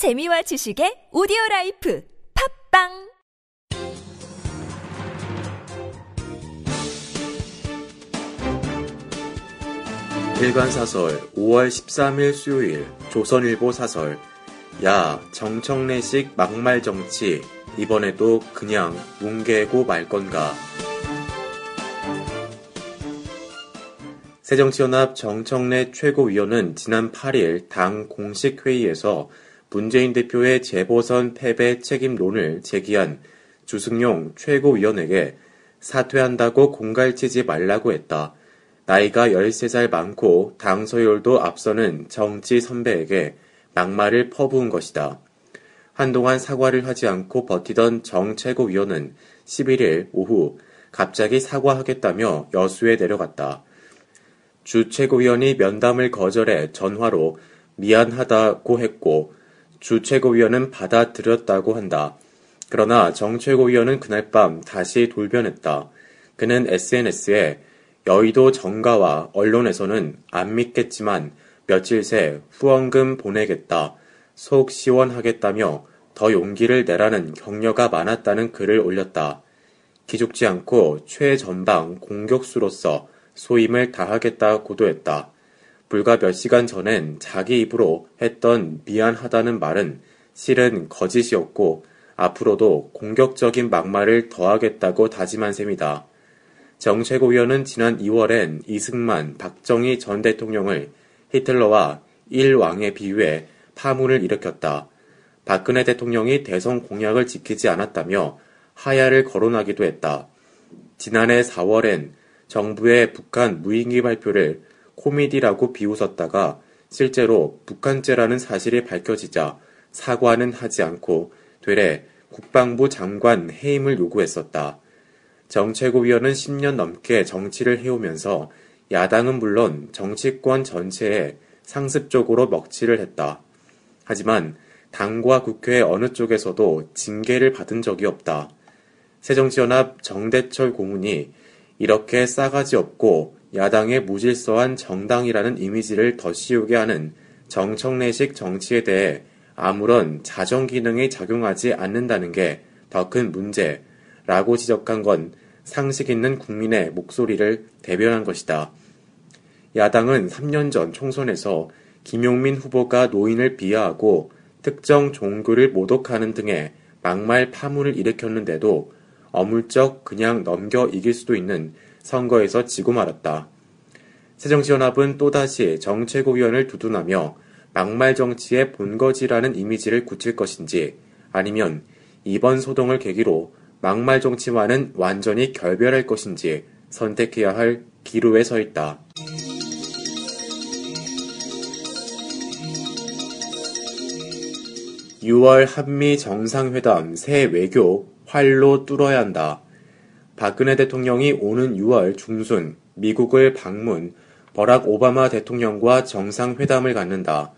재미와 지식의 오디오 life 팟빵! 일간사설 5월 13일 수요일 조선일보 사설. 야 정청래식 막말 정치. 이번에도 그냥 뭉개고 말 건가? 새정치연합 정청래 최고위원은 지난 8일 당 공식 회의에서 문재인 대표의 재보선 패배 책임론을 제기한 주승용 최고위원에게 사퇴한다고 공갈치지 말라고 했다. 나이가 13살 많고 당 서열도 앞서는 정치 선배에게 막말을 퍼부은 것이다. 한동안 사과를 하지 않고 버티던 정 최고위원은 11일 오후 갑자기 사과하겠다며 여수에 내려갔다. 주 최고위원이 면담을 거절해 전화로 미안하다고 했고 주 최고위원은 받아들였다고 한다. 그러나 정 최고위원은 그날 밤 다시 돌변했다. 그는 SNS에 여의도 정가와 언론에서는 안 믿겠지만 며칠 새 후원금 보내겠다. 속 시원하겠다며 더 용기를 내라는 격려가 많았다는 글을 올렸다. 기죽지 않고 최전방 공격수로서 소임을 다하겠다 고도했다. 불과 몇 시간 전엔 자기 입으로 했던 미안하다는 말은 실은 거짓이었고 앞으로도 공격적인 막말을 더하겠다고 다짐한 셈이다. 정 최고위원은 지난 2월엔 이승만, 박정희 전 대통령을 히틀러와 일왕에 비유해 파문을 일으켰다. 박근혜 대통령이 대선 공약을 지키지 않았다며 하야를 거론하기도 했다. 지난해 4월엔 정부의 북한 무인기 발표를 코미디라고 비웃었다가 실제로 북한죄라는 사실이 밝혀지자 사과는 하지 않고 되레 국방부 장관 해임을 요구했었다. 정 최고위원은 10년 넘게 정치를 해오면서 야당은 물론 정치권 전체에 상습적으로 먹칠을 했다. 하지만 당과 국회 어느 쪽에서도 징계를 받은 적이 없다. 새정치연합 정대철 고문이 이렇게 싸가지 없고 야당의 무질서한 정당이라는 이미지를 덧씌우게 하는 정청래식 정치에 대해 아무런 자정 기능이 작용하지 않는다는 게 더 큰 문제라고 지적한 건 상식 있는 국민의 목소리를 대변한 것이다. 야당은 3년 전 총선에서 김용민 후보가 노인을 비하하고 특정 종교를 모독하는 등의 막말 파문을 일으켰는데도 어물쩍 그냥 넘겨 이길 수도 있는 선거에서 지고 말았다. 새정치연합은 또다시 정최고위원을 두둔하며 막말 정치의 본거지라는 이미지를 굳힐 것인지 아니면 이번 소동을 계기로 막말 정치와는 완전히 결별할 것인지 선택해야 할 기로에 서 있다. (6월) 한미 정상회담 새 외교 활로 뚫어야 한다. 박근혜 대통령이 오는 6월 중순 미국을 방문 버락 오바마 대통령과 정상회담을 갖는다.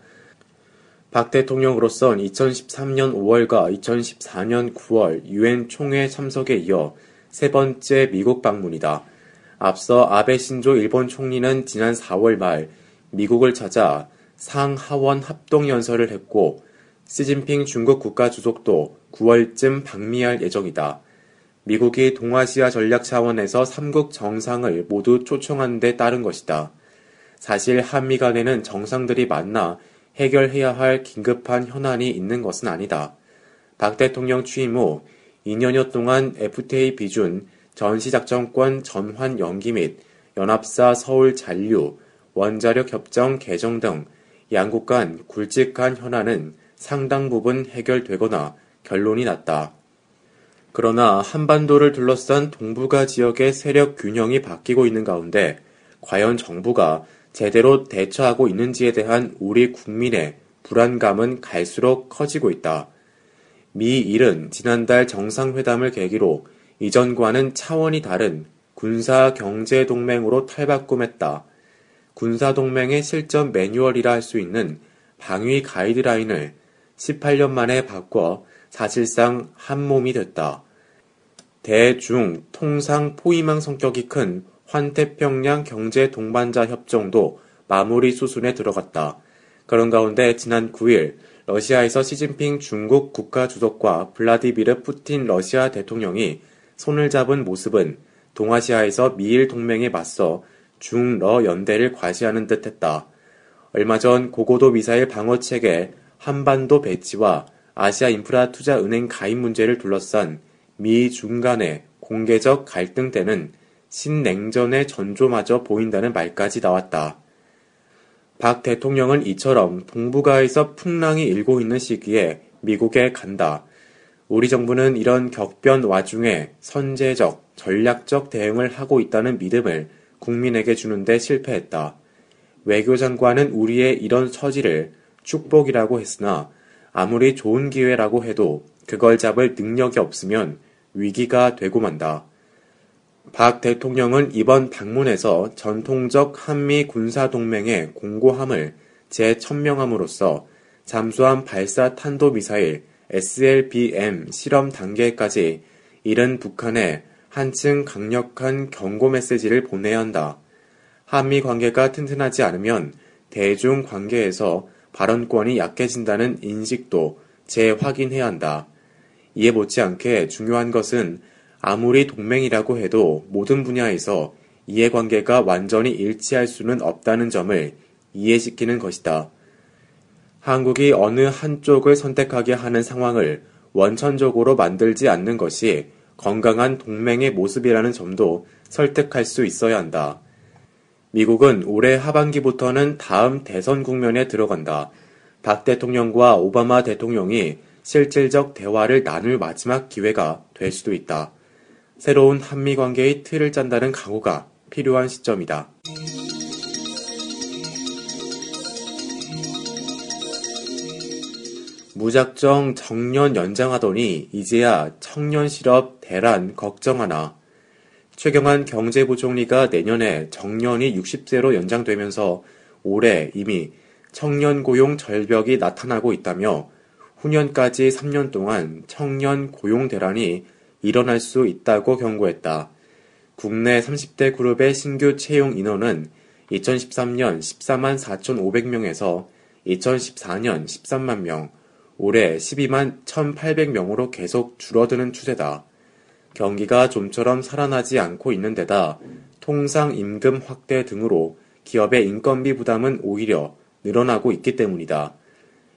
박 대통령으로선 2013년 5월과 2014년 9월 유엔 총회 참석에 이어 세 번째 미국 방문이다. 앞서 아베 신조 일본 총리는 지난 4월 말 미국을 찾아 상하원 합동 연설을 했고 시진핑 중국 국가 주석도 9월쯤 방미할 예정이다. 미국이 동아시아 전략 차원에서 3국 정상을 모두 초청한 데 따른 것이다. 사실 한미 간에는 정상들이 만나 해결해야 할 긴급한 현안이 있는 것은 아니다. 박 대통령 취임 후 2년여 동안 FTA 비준, 전시작전권 전환 연기 및 연합사 서울 잔류, 원자력 협정 개정 등 양국 간 굵직한 현안은 상당 부분 해결되거나 결론이 났다. 그러나 한반도를 둘러싼 동북아 지역의 세력 균형이 바뀌고 있는 가운데 과연 정부가 제대로 대처하고 있는지에 대한 우리 국민의 불안감은 갈수록 커지고 있다. 미 일은 지난달 정상회담을 계기로 이전과는 차원이 다른 군사 경제 동맹으로 탈바꿈했다. 군사 동맹의 실전 매뉴얼이라 할 수 있는 방위 가이드라인을 18년 만에 바꿔 사실상 한 몸이 됐다. 대중 통상 포위망 성격이 큰 환태평양 경제 동반자 협정도 마무리 수순에 들어갔다. 그런 가운데 지난 9일 러시아에서 시진핑 중국 국가주석과 블라디미르 푸틴 러시아 대통령이 손을 잡은 모습은 동아시아에서 미일 동맹에 맞서 중러 연대를 과시하는 듯 했다. 얼마 전 고고도 미사일 방어 체계 한반도 배치와 아시아 인프라 투자 은행 가입 문제를 둘러싼 미 중 간의 공개적 갈등 때는 신냉전의 전조마저 보인다는 말까지 나왔다. 박 대통령은 이처럼 동북아에서 풍랑이 일고 있는 시기에 미국에 간다. 우리 정부는 이런 격변 와중에 선제적, 전략적 대응을 하고 있다는 믿음을 국민에게 주는데 실패했다. 외교장관은 우리의 이런 처지를 축복이라고 했으나 아무리 좋은 기회라고 해도 그걸 잡을 능력이 없으면 위기가 되고 만다. 박 대통령은 이번 방문에서 전통적 한미 군사동맹의 공고함을 재천명함으로써 잠수함 발사 탄도미사일 SLBM 실험 단계까지 이른 북한에 한층 강력한 경고 메시지를 보내야 한다. 한미 관계가 튼튼하지 않으면 대중 관계에서 발언권이 약해진다는 인식도 재확인해야 한다. 이에 못지않게 중요한 것은 아무리 동맹이라고 해도 모든 분야에서 이해관계가 완전히 일치할 수는 없다는 점을 이해시키는 것이다. 한국이 어느 한쪽을 선택하게 하는 상황을 원천적으로 만들지 않는 것이 건강한 동맹의 모습이라는 점도 설득할 수 있어야 한다. 미국은 올해 하반기부터는 다음 대선 국면에 들어간다. 박 대통령과 오바마 대통령이 실질적 대화를 나눌 마지막 기회가 될 수도 있다. 새로운 한미 관계의 틀을 짠다는 각오가 필요한 시점이다. 무작정 정년 연장하더니 이제야 청년 실업 대란 걱정하나. 최경환 경제부총리가 내년에 정년이 60세로 연장되면서 올해 이미 청년 고용 절벽이 나타나고 있다며 후년까지 3년 동안 청년 고용 대란이 일어날 수 있다고 경고했다. 국내 30대 그룹의 신규 채용 인원은 2013년 14만 4,500명에서 2014년 13만 명, 올해 12만 1,800명으로 계속 줄어드는 추세다. 경기가 좀처럼 살아나지 않고 있는 데다 통상 임금 확대 등으로 기업의 인건비 부담은 오히려 늘어나고 있기 때문이다.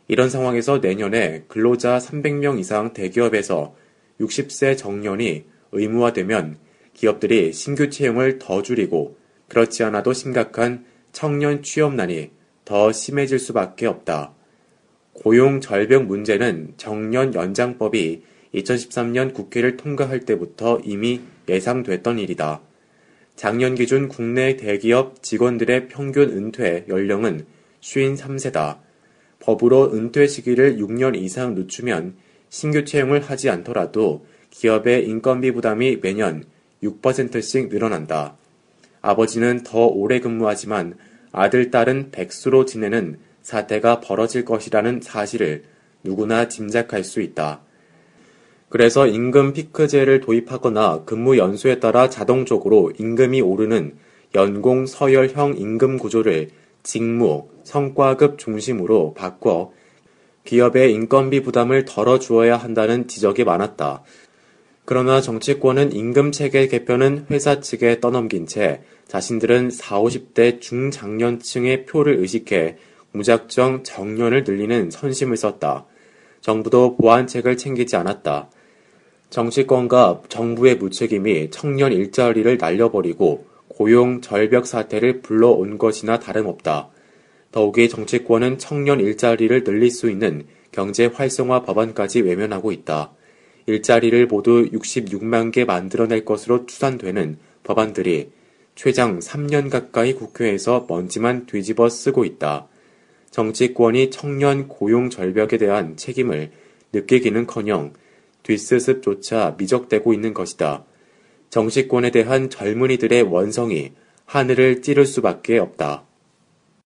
이런 상황에서 내년에 근로자 300명 이상 대기업에서 60세 정년이 의무화되면 기업들이 신규 채용을 더 줄이고 그렇지 않아도 심각한 청년 취업난이 더 심해질 수밖에 없다. 고용 절벽 문제는 정년 연장법이 2013년 국회를 통과할 때부터 이미 예상됐던 일이다. 작년 기준 국내 대기업 직원들의 평균 은퇴 연령은 53세다. 법으로 은퇴 시기를 6년 이상 늦추면 신규 채용을 하지 않더라도 기업의 인건비 부담이 매년 6%씩 늘어난다. 아버지는 더 오래 근무하지만 아들, 딸은 백수로 지내는 사태가 벌어질 것이라는 사실을 누구나 짐작할 수 있다. 그래서 임금 피크제를 도입하거나 근무 연수에 따라 자동적으로 임금이 오르는 연공 서열형 임금 구조를 직무, 성과급 중심으로 바꿔 기업의 인건비 부담을 덜어주어야 한다는 지적이 많았다. 그러나 정치권은 임금 체계 개편은 회사 측에 떠넘긴 채 자신들은 40, 50대 중장년층의 표를 의식해 무작정 정년을 늘리는 선심을 썼다. 정부도 보완책을 챙기지 않았다. 정치권과 정부의 무책임이 청년 일자리를 날려버리고 고용 절벽 사태를 불러온 것이나 다름없다. 더욱이 정치권은 청년 일자리를 늘릴 수 있는 경제 활성화 법안까지 외면하고 있다. 일자리를 모두 66만 개 만들어낼 것으로 추산되는 법안들이 최장 3년 가까이 국회에서 먼지만 뒤집어 쓰고 있다. 정치권이 청년 고용 절벽에 대한 책임을 느끼기는커녕 뒷스습조차 미적대고 있는 것이다. 정치권에 대한 젊은이들의 원성이 하늘을 찌를 수밖에 없다.